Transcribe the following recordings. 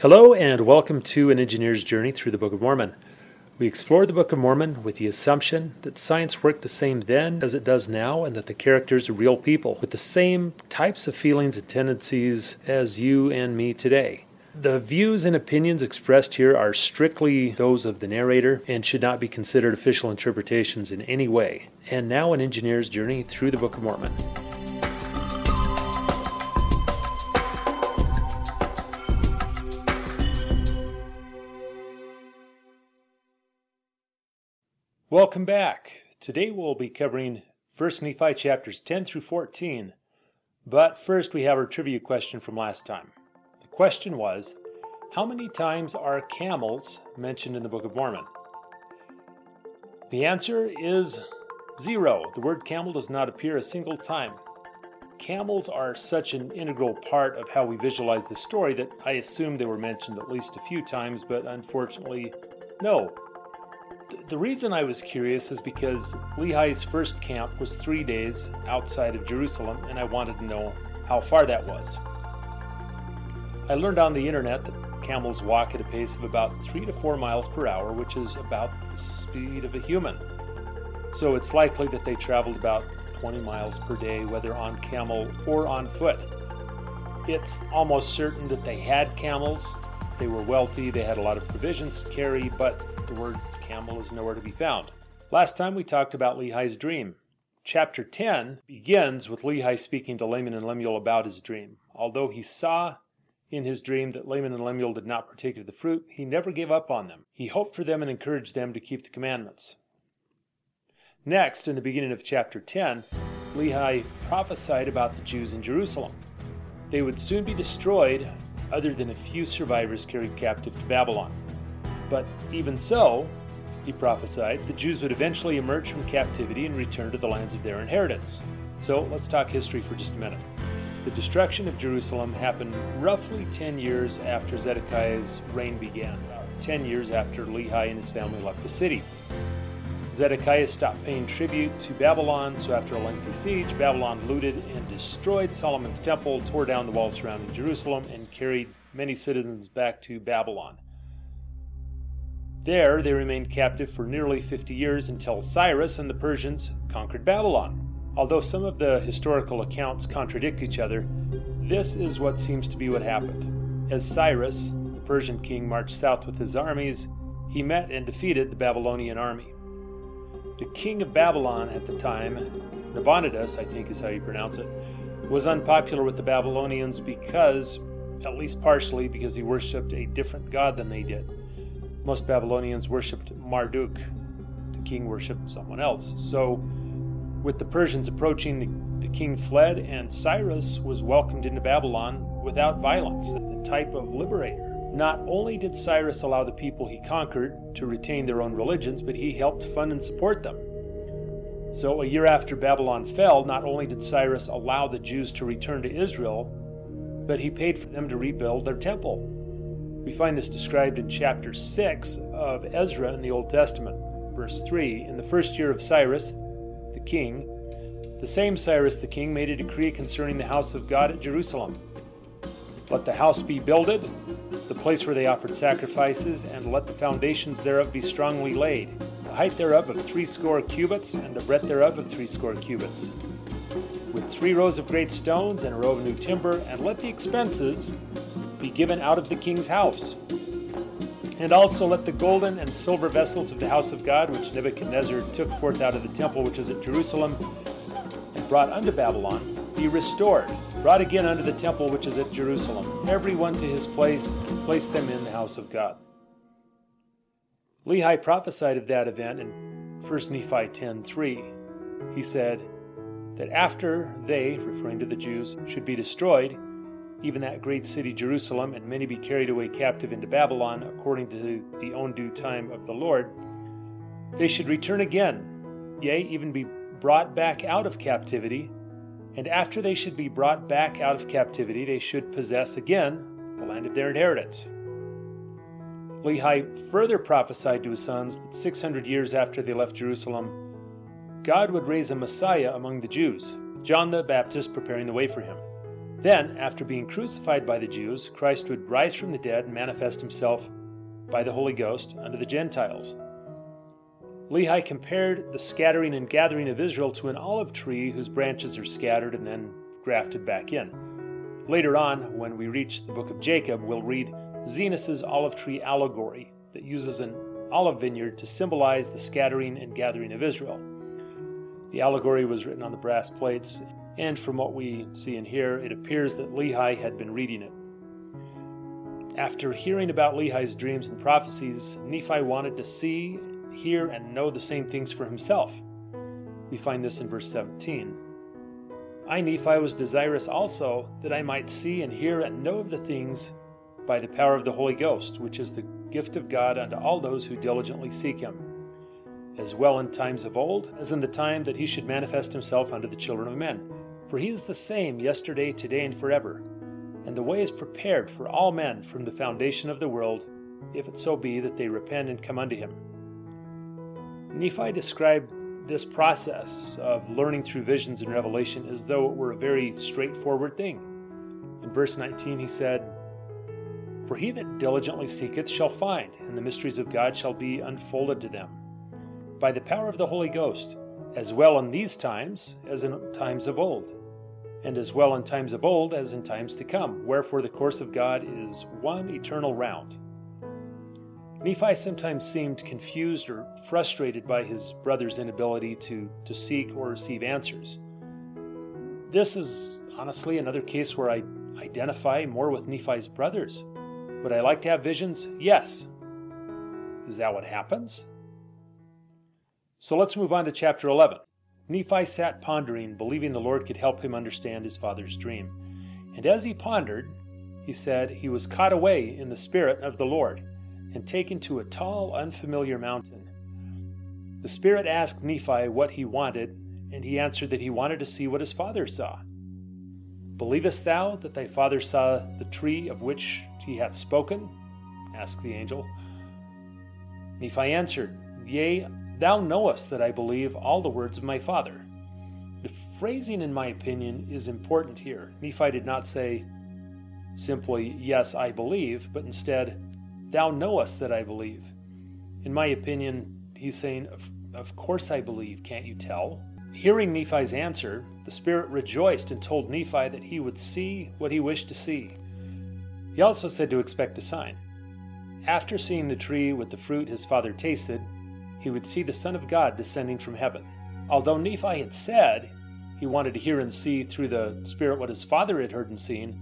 Hello, and welcome to An Engineer's Journey Through the Book of Mormon. We explore the Book of Mormon with the assumption that science worked the same then as it does now, and that the characters are real people with the same types of feelings and tendencies as you and me today. The views and opinions expressed here are strictly those of the narrator and should not be considered official interpretations in any way. And now, an engineer's journey through the Book of Mormon. Welcome back. Today we'll be covering 1 Nephi chapters 10 through 14. But first, we have our trivia question from last time. The question was How many times are camels mentioned in the Book of Mormon? The answer is zero. The word camel does not appear a single time. Camels are such an integral part of how we visualize the story that I assume they were mentioned at least a few times, but unfortunately, no, the reason I was curious is because Lehi's first camp was three days outside of Jerusalem, and I wanted to know how far that was. I learned on the internet that camels walk at a pace of about three to four miles per hour, which is about the speed of a human. So it's likely that they traveled about 20 miles per day, whether on camel or on foot. It's almost certain that they had camels. They were wealthy, they had a lot of provisions to carry, but the word camel is nowhere to be found. Last time we talked about Lehi's dream. Chapter 10 begins with Lehi speaking to Laman and Lemuel about his dream. Although he saw in his dream that Laman and Lemuel did not partake of the fruit, he never gave up on them. He hoped for them and encouraged them to keep the commandments. Next, in the beginning of chapter 10, Lehi prophesied about the Jews in Jerusalem. They would soon be destroyed, other than a few survivors carried captive to Babylon. But even so, he prophesied, the Jews would eventually emerge from captivity and return to the lands of their inheritance. So let's talk history for just a minute. The destruction of Jerusalem happened roughly 10 years after Zedekiah's reign began, 10 years after Lehi and his family left the city. Zedekiah stopped paying tribute to Babylon, so after a lengthy siege, Babylon looted and destroyed Solomon's temple, tore down the walls surrounding Jerusalem, and carried many citizens back to Babylon. There they remained captive for nearly 50 years until Cyrus and the Persians conquered Babylon. Although some of the historical accounts contradict each other, this is what seems to be what happened. As Cyrus, the Persian king, marched south with his armies, he met and defeated the Babylonian army. The king of Babylon at the time, Nabonidus, I think is how you pronounce it, was unpopular with the Babylonians because, at least partially, because he worshipped a different god than they did. Most Babylonians worshipped Marduk. The king worshipped someone else. So, with the Persians approaching, the, the king fled, and Cyrus was welcomed into Babylon without violence as a type of liberator. Not only did Cyrus allow the people he conquered to retain their own religions, but he helped fund and support them. So, a year after Babylon fell, not only did Cyrus allow the Jews to return to Israel, but he paid for them to rebuild their temple. We find this described in chapter 6 of Ezra in the Old Testament. Verse 3 In the first year of Cyrus, the king, the same Cyrus the king made a decree concerning the house of God at Jerusalem. Let the house be builded, the place where they offered sacrifices, and let the foundations thereof be strongly laid. The height thereof of threescore cubits, and the breadth thereof of threescore cubits. With three rows of great stones and a row of new timber, and let the expenses be given out of the king's house. And also let the golden and silver vessels of the house of God, which Nebuchadnezzar took forth out of the temple which is at Jerusalem, and brought unto Babylon, be restored, brought again unto the temple which is at Jerusalem, every one to his place, and place them in the house of God. Lehi prophesied of that event in 1 Nephi 10:3. He said that after they, referring to the Jews, should be destroyed, even that great city Jerusalem, and many be carried away captive into Babylon, according to the own due time of the Lord, they should return again, yea, even be brought back out of captivity. And after they should be brought back out of captivity, they should possess again the land of their inheritance. Lehi further prophesied to his sons that 600 years after they left Jerusalem, God would raise a Messiah among the Jews, John the Baptist preparing the way for him. Then, after being crucified by the Jews, Christ would rise from the dead and manifest himself by the Holy Ghost unto the Gentiles. Lehi compared the scattering and gathering of Israel to an olive tree whose branches are scattered and then grafted back in. Later on, when we reach the book of Jacob, we'll read Zenos's olive tree allegory that uses an olive vineyard to symbolize the scattering and gathering of Israel. The allegory was written on the brass plates, and from what we see in here, it appears that Lehi had been reading it. After hearing about Lehi's dreams and prophecies, Nephi wanted to see, hear, and know the same things for himself. We find this in verse 17. I, Nephi, was desirous also that I might see and hear and know of the things by the power of the Holy Ghost, which is the gift of God unto all those who diligently seek him, as well in times of old as in the time that he should manifest himself unto the children of men. For he is the same yesterday, today, and forever. And the way is prepared for all men from the foundation of the world, if it so be that they repent and come unto him. Nephi described this process of learning through visions and revelation as though it were a very straightforward thing. In verse 19, he said, For he that diligently seeketh shall find, and the mysteries of God shall be unfolded to them. By the power of the Holy Ghost, as well in these times as in times of old, and as well in times of old as in times to come. Wherefore the course of God is one eternal round. Nephi sometimes seemed confused or frustrated by his brother's inability to, to seek or receive answers. This is honestly another case where I identify more with Nephi's brothers. Would I like to have visions? Yes. Is that what happens? So let's move on to chapter 11. Nephi sat pondering, believing the Lord could help him understand his father's dream. And as he pondered, he said, he was caught away in the Spirit of the Lord and taken to a tall, unfamiliar mountain. The Spirit asked Nephi what he wanted, and he answered that he wanted to see what his father saw. Believest thou that thy father saw the tree of which he hath spoken? asked the angel. Nephi answered, Yea, thou knowest that I believe all the words of my father. The phrasing, in my opinion, is important here. Nephi did not say simply, Yes, I believe, but instead, Thou knowest that I believe. In my opinion, he's saying, Of, course I believe, can't you tell? Hearing Nephi's answer, the Spirit rejoiced and told Nephi that he would see what he wished to see. He also said to expect a sign. After seeing the tree with the fruit his father tasted, he would see the Son of God descending from heaven. Although Nephi had said he wanted to hear and see through the Spirit what his father had heard and seen,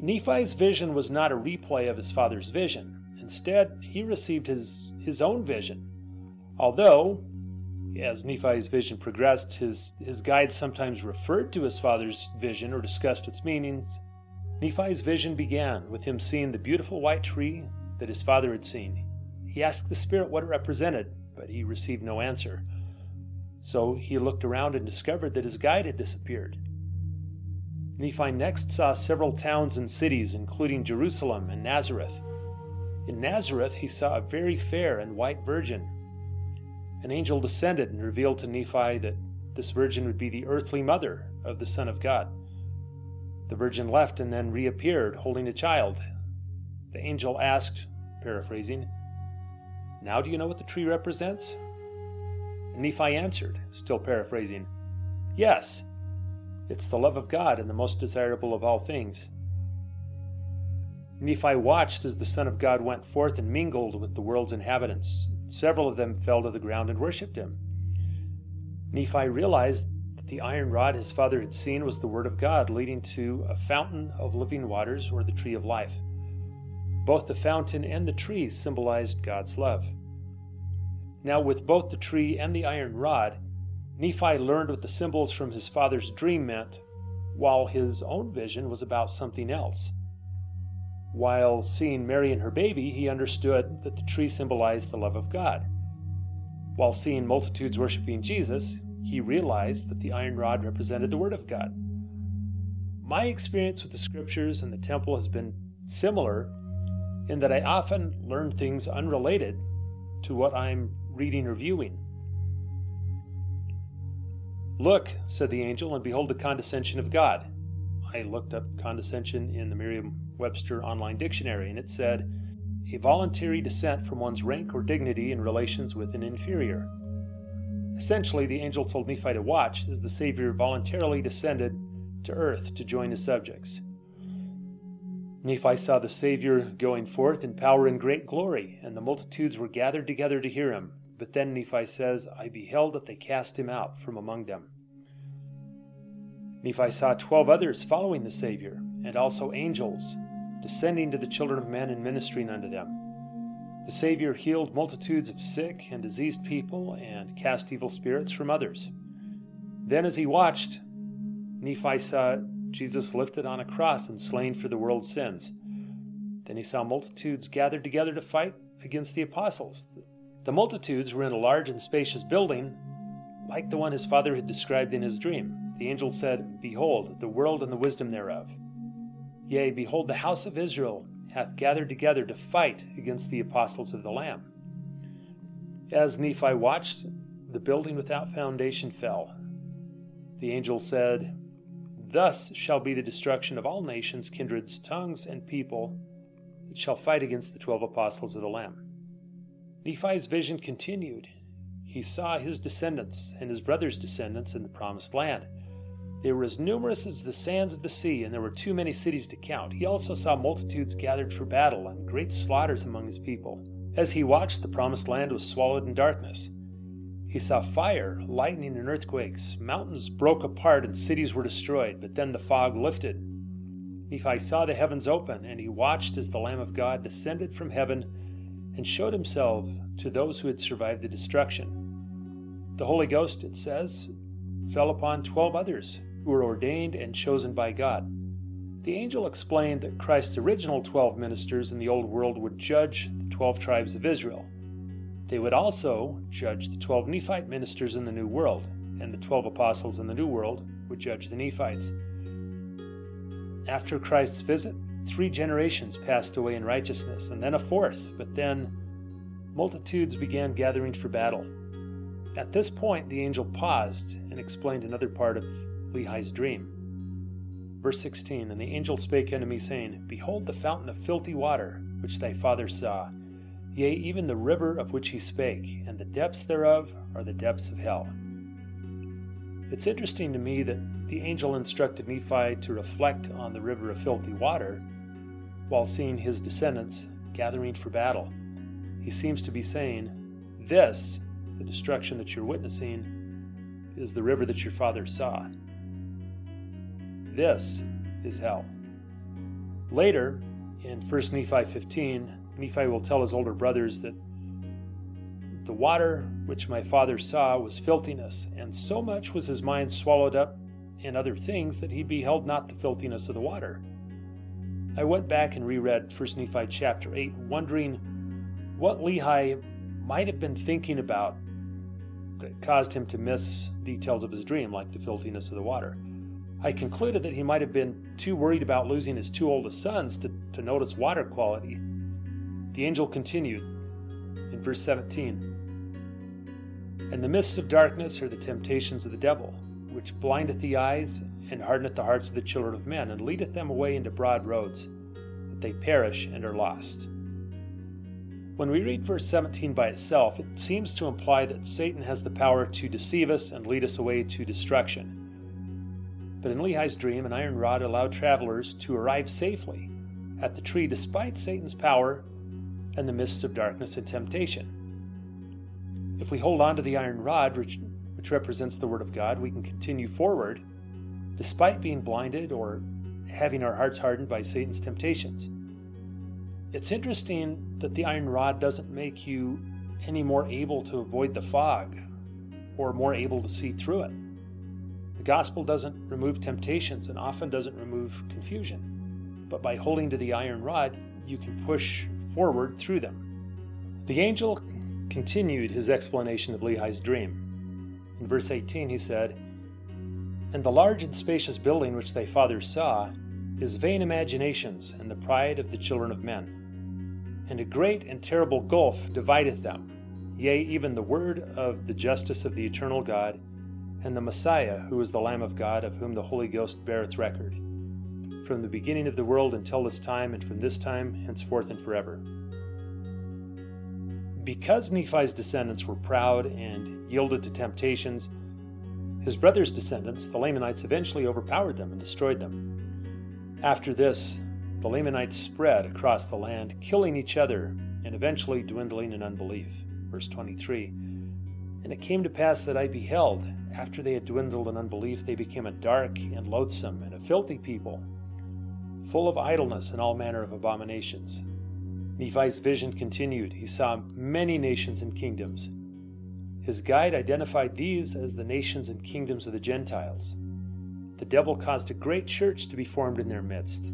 Nephi's vision was not a replay of his father's vision. Instead, he received his, his own vision. Although, as Nephi's vision progressed, his, his guides sometimes referred to his father's vision or discussed its meanings, Nephi's vision began with him seeing the beautiful white tree that his father had seen. He asked the Spirit what it represented, but he received no answer. So he looked around and discovered that his guide had disappeared. Nephi next saw several towns and cities, including Jerusalem and Nazareth. In Nazareth, he saw a very fair and white virgin. An angel descended and revealed to Nephi that this virgin would be the earthly mother of the Son of God. The virgin left and then reappeared holding a child. The angel asked, paraphrasing, Now do you know what the tree represents? And Nephi answered, still paraphrasing, Yes, it's the love of God and the most desirable of all things. Nephi watched as the Son of God went forth and mingled with the world's inhabitants. Several of them fell to the ground and worshipped him. Nephi realized that the iron rod his father had seen was the Word of God, leading to a fountain of living waters or the tree of life. Both the fountain and the tree symbolized God's love. Now, with both the tree and the iron rod, Nephi learned what the symbols from his father's dream meant, while his own vision was about something else. While seeing Mary and her baby, he understood that the tree symbolized the love of God. While seeing multitudes worshiping Jesus, he realized that the iron rod represented the Word of God. My experience with the scriptures and the temple has been similar in that I often learn things unrelated to what I'm reading or viewing. Look, said the angel, and behold the condescension of God. I looked up condescension in the Merriam Webster Online Dictionary, and it said, a voluntary descent from one's rank or dignity in relations with an inferior. Essentially, the angel told Nephi to watch as the Savior voluntarily descended to earth to join his subjects. Nephi saw the Savior going forth in power and great glory, and the multitudes were gathered together to hear him. But then Nephi says, I beheld that they cast him out from among them. Nephi saw twelve others following the Savior, and also angels, descending to the children of men and ministering unto them. The Savior healed multitudes of sick and diseased people and cast evil spirits from others. Then, as he watched, Nephi saw Jesus lifted on a cross and slain for the world's sins. Then he saw multitudes gathered together to fight against the apostles. The multitudes were in a large and spacious building, like the one his father had described in his dream. The angel said, Behold, the world and the wisdom thereof. Yea, behold, the house of Israel hath gathered together to fight against the apostles of the Lamb. As Nephi watched, the building without foundation fell. The angel said, Thus shall be the destruction of all nations, kindreds, tongues, and people that shall fight against the twelve apostles of the Lamb. Nephi's vision continued. He saw his descendants and his brothers' descendants in the promised land. They were as numerous as the sands of the sea, and there were too many cities to count. He also saw multitudes gathered for battle, and great slaughters among his people. As he watched, the promised land was swallowed in darkness. He saw fire, lightning, and earthquakes. Mountains broke apart, and cities were destroyed, but then the fog lifted. Nephi saw the heavens open, and he watched as the Lamb of God descended from heaven and showed himself to those who had survived the destruction. The Holy Ghost, it says, fell upon twelve others who were ordained and chosen by God. The angel explained that Christ's original 12 ministers in the Old World would judge the 12 tribes of Israel. They would also judge the 12 Nephite ministers in the New World, and the 12 apostles in the New World would judge the Nephites. After Christ's visit, three generations passed away in righteousness, and then a fourth, but then multitudes began gathering for battle. At this point, the angel paused and explained another part of Lehi's dream. Verse 16 And the angel spake unto me, saying, Behold the fountain of filthy water, which thy father saw, yea, even the river of which he spake, and the depths thereof are the depths of hell. It's interesting to me that the angel instructed Nephi to reflect on the river of filthy water while seeing his descendants gathering for battle. He seems to be saying, This, the destruction that you're witnessing, is the river that your father saw. This is hell. Later, in 1 Nephi 15, Nephi will tell his older brothers that the water which my father saw was filthiness, and so much was his mind swallowed up in other things that he beheld not the filthiness of the water. I went back and reread 1 Nephi chapter 8, wondering what Lehi might have been thinking about that caused him to miss details of his dream, like the filthiness of the water. I concluded that he might have been too worried about losing his two oldest sons to, to notice water quality. The angel continued in verse 17 And the mists of darkness are the temptations of the devil, which blindeth the eyes and hardeneth the hearts of the children of men, and leadeth them away into broad roads, that they perish and are lost. When we read verse 17 by itself, it seems to imply that Satan has the power to deceive us and lead us away to destruction. But in Lehi's dream, an iron rod allowed travelers to arrive safely at the tree despite Satan's power and the mists of darkness and temptation. If we hold on to the iron rod, which, which represents the Word of God, we can continue forward despite being blinded or having our hearts hardened by Satan's temptations. It's interesting that the iron rod doesn't make you any more able to avoid the fog or more able to see through it The gospel doesn't remove temptations and often doesn't remove confusion. But by holding to the iron rod, you can push forward through them. The angel continued his explanation of Lehi's dream. In verse 18, he said, And the large and spacious building which thy father saw is vain imaginations and the pride of the children of men. And a great and terrible gulf divideth them, yea, even the word of the justice of the eternal God and the Messiah, who is the Lamb of God, of whom the Holy Ghost beareth record. From the beginning of the world until this time, and from this time henceforth and forever. Because Nephi's descendants were proud and yielded to temptations, his brother's descendants, the Lamanites, eventually overpowered them and destroyed them. After this, the Lamanites spread across the land, killing each other and eventually dwindling in unbelief. Verse 23 And it came to pass that I beheld, after they had dwindled in unbelief, they became a dark and loathsome and a filthy people, full of idleness and all manner of abominations. Nephi's vision continued. He saw many nations and kingdoms. His guide identified these as the nations and kingdoms of the Gentiles. The devil caused a great church to be formed in their midst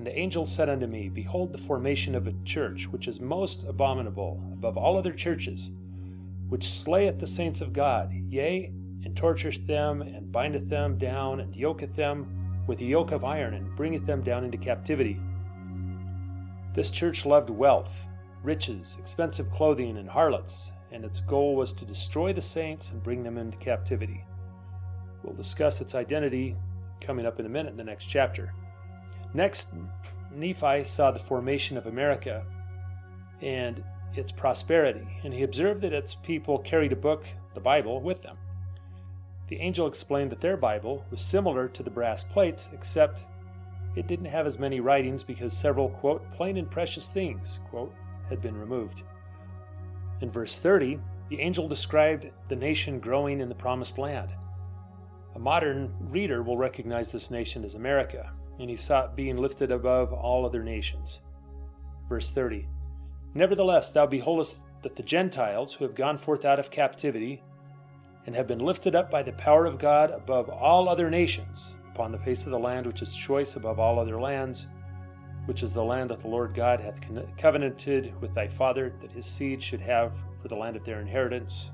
and the angel said unto me, Behold, the formation of a church, which is most abominable above all other churches, which slayeth the saints of God, yea, and tortureth them, and bindeth them down, and yoketh them with a yoke of iron, and bringeth them down into captivity. This church loved wealth, riches, expensive clothing, and harlots, and its goal was to destroy the saints and bring them into captivity. We'll discuss its identity coming up in a minute in the next chapter. Next, Nephi saw the formation of America and its prosperity, and he observed that its people carried a book, the Bible, with them. The angel explained that their Bible was similar to the brass plates, except it didn't have as many writings because several, quote, plain and precious things, quote, had been removed. In verse 30, the angel described the nation growing in the promised land. A modern reader will recognize this nation as America, and he sought being lifted above all other nations. Verse 30 Nevertheless, thou beholdest that the Gentiles, who have gone forth out of captivity, and have been lifted up by the power of God above all other nations, upon the face of the land which is choice above all other lands, which is the land that the Lord God hath covenanted with thy father, that his seed should have for the land of their inheritance.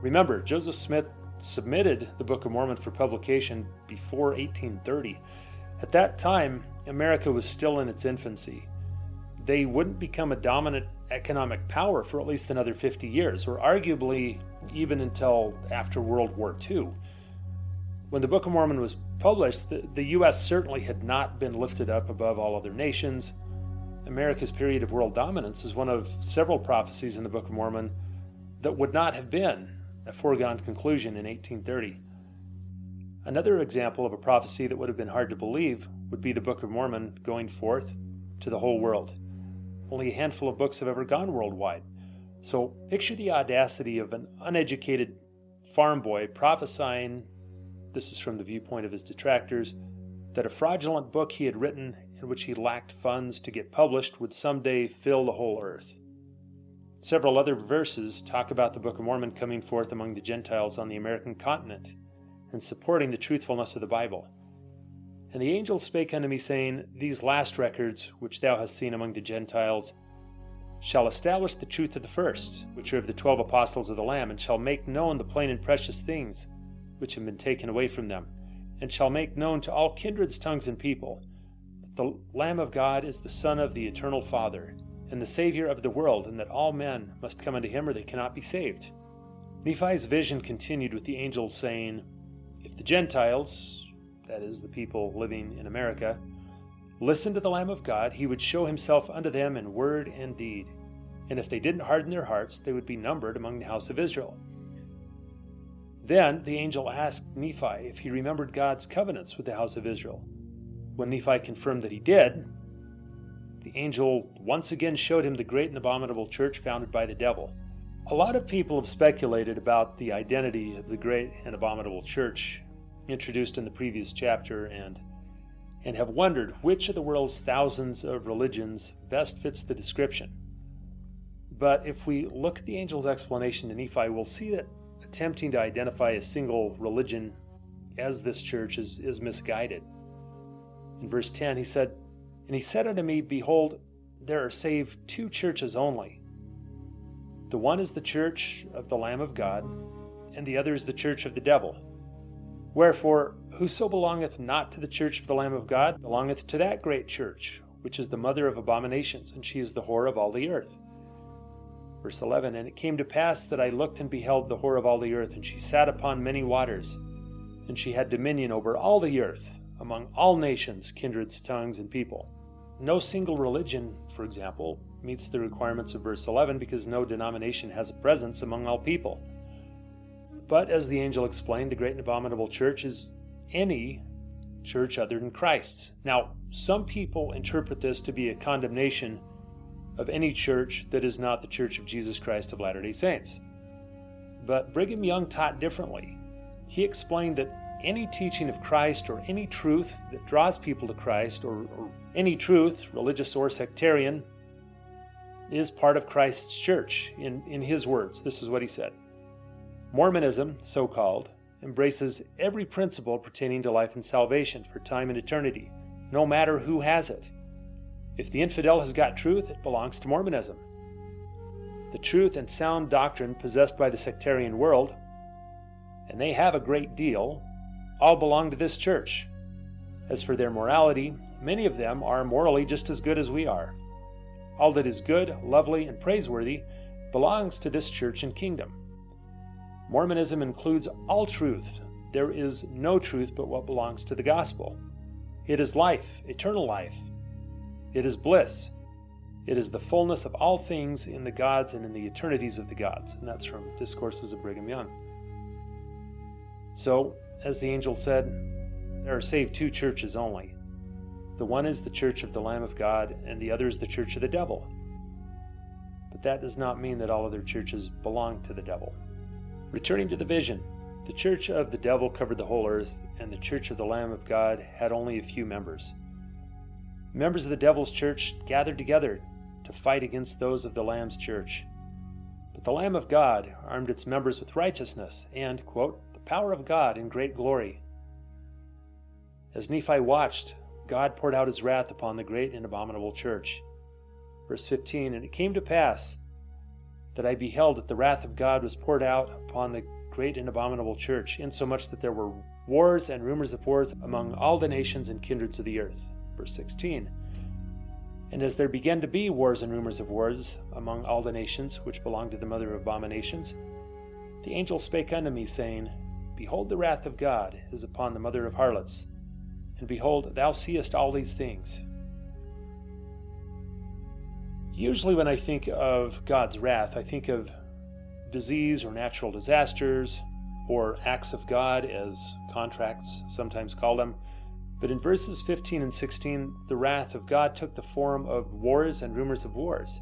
Remember, Joseph Smith submitted the Book of Mormon for publication before 1830. At that time, America was still in its infancy. They wouldn't become a dominant economic power for at least another 50 years, or arguably even until after World War II. When the Book of Mormon was published, the, the U.S. certainly had not been lifted up above all other nations. America's period of world dominance is one of several prophecies in the Book of Mormon that would not have been a foregone conclusion in 1830. Another example of a prophecy that would have been hard to believe would be the Book of Mormon going forth to the whole world. Only a handful of books have ever gone worldwide. So picture the audacity of an uneducated farm boy prophesying, this is from the viewpoint of his detractors, that a fraudulent book he had written in which he lacked funds to get published would someday fill the whole earth. Several other verses talk about the Book of Mormon coming forth among the Gentiles on the American continent and supporting the truthfulness of the Bible. And the angel spake unto me, saying, These last records, which thou hast seen among the Gentiles, shall establish the truth of the first, which are of the twelve apostles of the Lamb, and shall make known the plain and precious things which have been taken away from them, and shall make known to all kindreds, tongues, and people that the Lamb of God is the Son of the eternal Father, and the Savior of the world, and that all men must come unto him, or they cannot be saved. Nephi's vision continued with the angel saying, if the Gentiles, that is, the people living in America, listened to the Lamb of God, he would show himself unto them in word and deed. And if they didn't harden their hearts, they would be numbered among the house of Israel. Then the angel asked Nephi if he remembered God's covenants with the house of Israel. When Nephi confirmed that he did, the angel once again showed him the great and abominable church founded by the devil. A lot of people have speculated about the identity of the great and abominable church introduced in the previous chapter and and have wondered which of the world's thousands of religions best fits the description. But if we look at the angel's explanation to Nephi, we'll see that attempting to identify a single religion as this church is, is misguided. In verse 10, he said, And he said unto me, Behold, there are saved two churches only the one is the church of the Lamb of God, and the other is the church of the devil. Wherefore, whoso belongeth not to the church of the Lamb of God belongeth to that great church, which is the mother of abominations, and she is the whore of all the earth. Verse 11 And it came to pass that I looked and beheld the whore of all the earth, and she sat upon many waters, and she had dominion over all the earth, among all nations, kindreds, tongues, and people. No single religion, for example, meets the requirements of verse 11 because no denomination has a presence among all people. But as the angel explained, the great and abominable church is any church other than Christ's. Now, some people interpret this to be a condemnation of any church that is not the Church of Jesus Christ of Latter day Saints. But Brigham Young taught differently. He explained that any teaching of Christ or any truth that draws people to Christ or, or any truth, religious or sectarian, is part of Christ's church. In, in his words, this is what he said Mormonism, so called, embraces every principle pertaining to life and salvation for time and eternity, no matter who has it. If the infidel has got truth, it belongs to Mormonism. The truth and sound doctrine possessed by the sectarian world, and they have a great deal, all belong to this church. As for their morality, many of them are morally just as good as we are. All that is good, lovely, and praiseworthy belongs to this church and kingdom. Mormonism includes all truth. There is no truth but what belongs to the gospel. It is life, eternal life. It is bliss. It is the fullness of all things in the gods and in the eternities of the gods. And that's from Discourses of Brigham Young. So, as the angel said, there are saved two churches only. The one is the church of the Lamb of God, and the other is the church of the devil. But that does not mean that all other churches belong to the devil. Returning to the vision, the church of the devil covered the whole earth, and the church of the Lamb of God had only a few members. Members of the devil's church gathered together to fight against those of the Lamb's church. But the Lamb of God armed its members with righteousness and, quote, the power of God in great glory. As Nephi watched, God poured out his wrath upon the great and abominable church. Verse 15 And it came to pass that I beheld that the wrath of God was poured out upon the great and abominable church, insomuch that there were wars and rumors of wars among all the nations and kindreds of the earth. Verse 16. And as there began to be wars and rumors of wars among all the nations which belong to the mother of abominations, the angel spake unto me, saying, Behold, the wrath of God is upon the mother of harlots, and behold, thou seest all these things. Usually, when I think of God's wrath, I think of disease or natural disasters, or acts of God, as contracts sometimes call them. But in verses 15 and 16, the wrath of God took the form of wars and rumors of wars.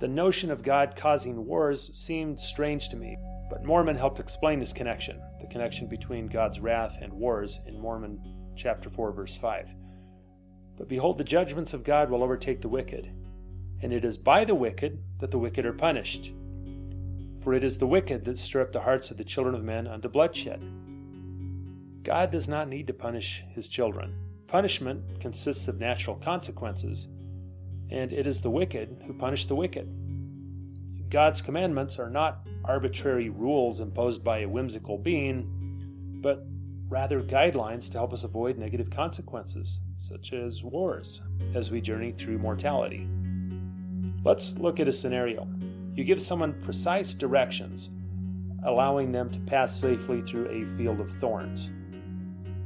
The notion of God causing wars seemed strange to me, but Mormon helped explain this connection, the connection between God's wrath and wars in Mormon chapter 4 verse 5. But behold the judgments of God will overtake the wicked, and it is by the wicked that the wicked are punished. For it is the wicked that stir up the hearts of the children of men unto bloodshed. God does not need to punish his children. Punishment consists of natural consequences, and it is the wicked who punish the wicked. God's commandments are not arbitrary rules imposed by a whimsical being, but rather guidelines to help us avoid negative consequences, such as wars, as we journey through mortality. Let's look at a scenario. You give someone precise directions, allowing them to pass safely through a field of thorns.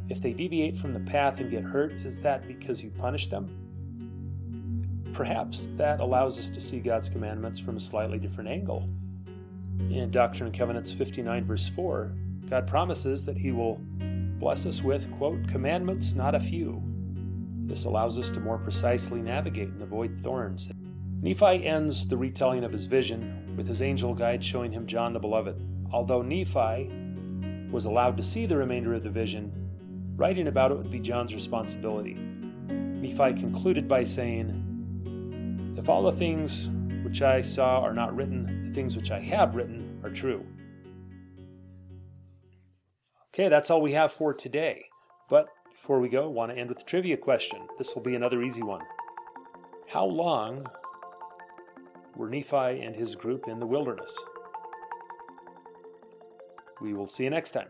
If they deviate from the path and get hurt, is that because you punish them? Perhaps that allows us to see God's commandments from a slightly different angle. In Doctrine and Covenants 59, verse 4, God promises that He will bless us with, quote, commandments, not a few. This allows us to more precisely navigate and avoid thorns. Nephi ends the retelling of his vision with his angel guide showing him John the Beloved. Although Nephi was allowed to see the remainder of the vision, writing about it would be John's responsibility. Nephi concluded by saying, If all the things which I saw are not written, the things which I have written are true. Okay, that's all we have for today. But before we go, I want to end with a trivia question. This will be another easy one. How long were Nephi and his group in the wilderness. We will see you next time.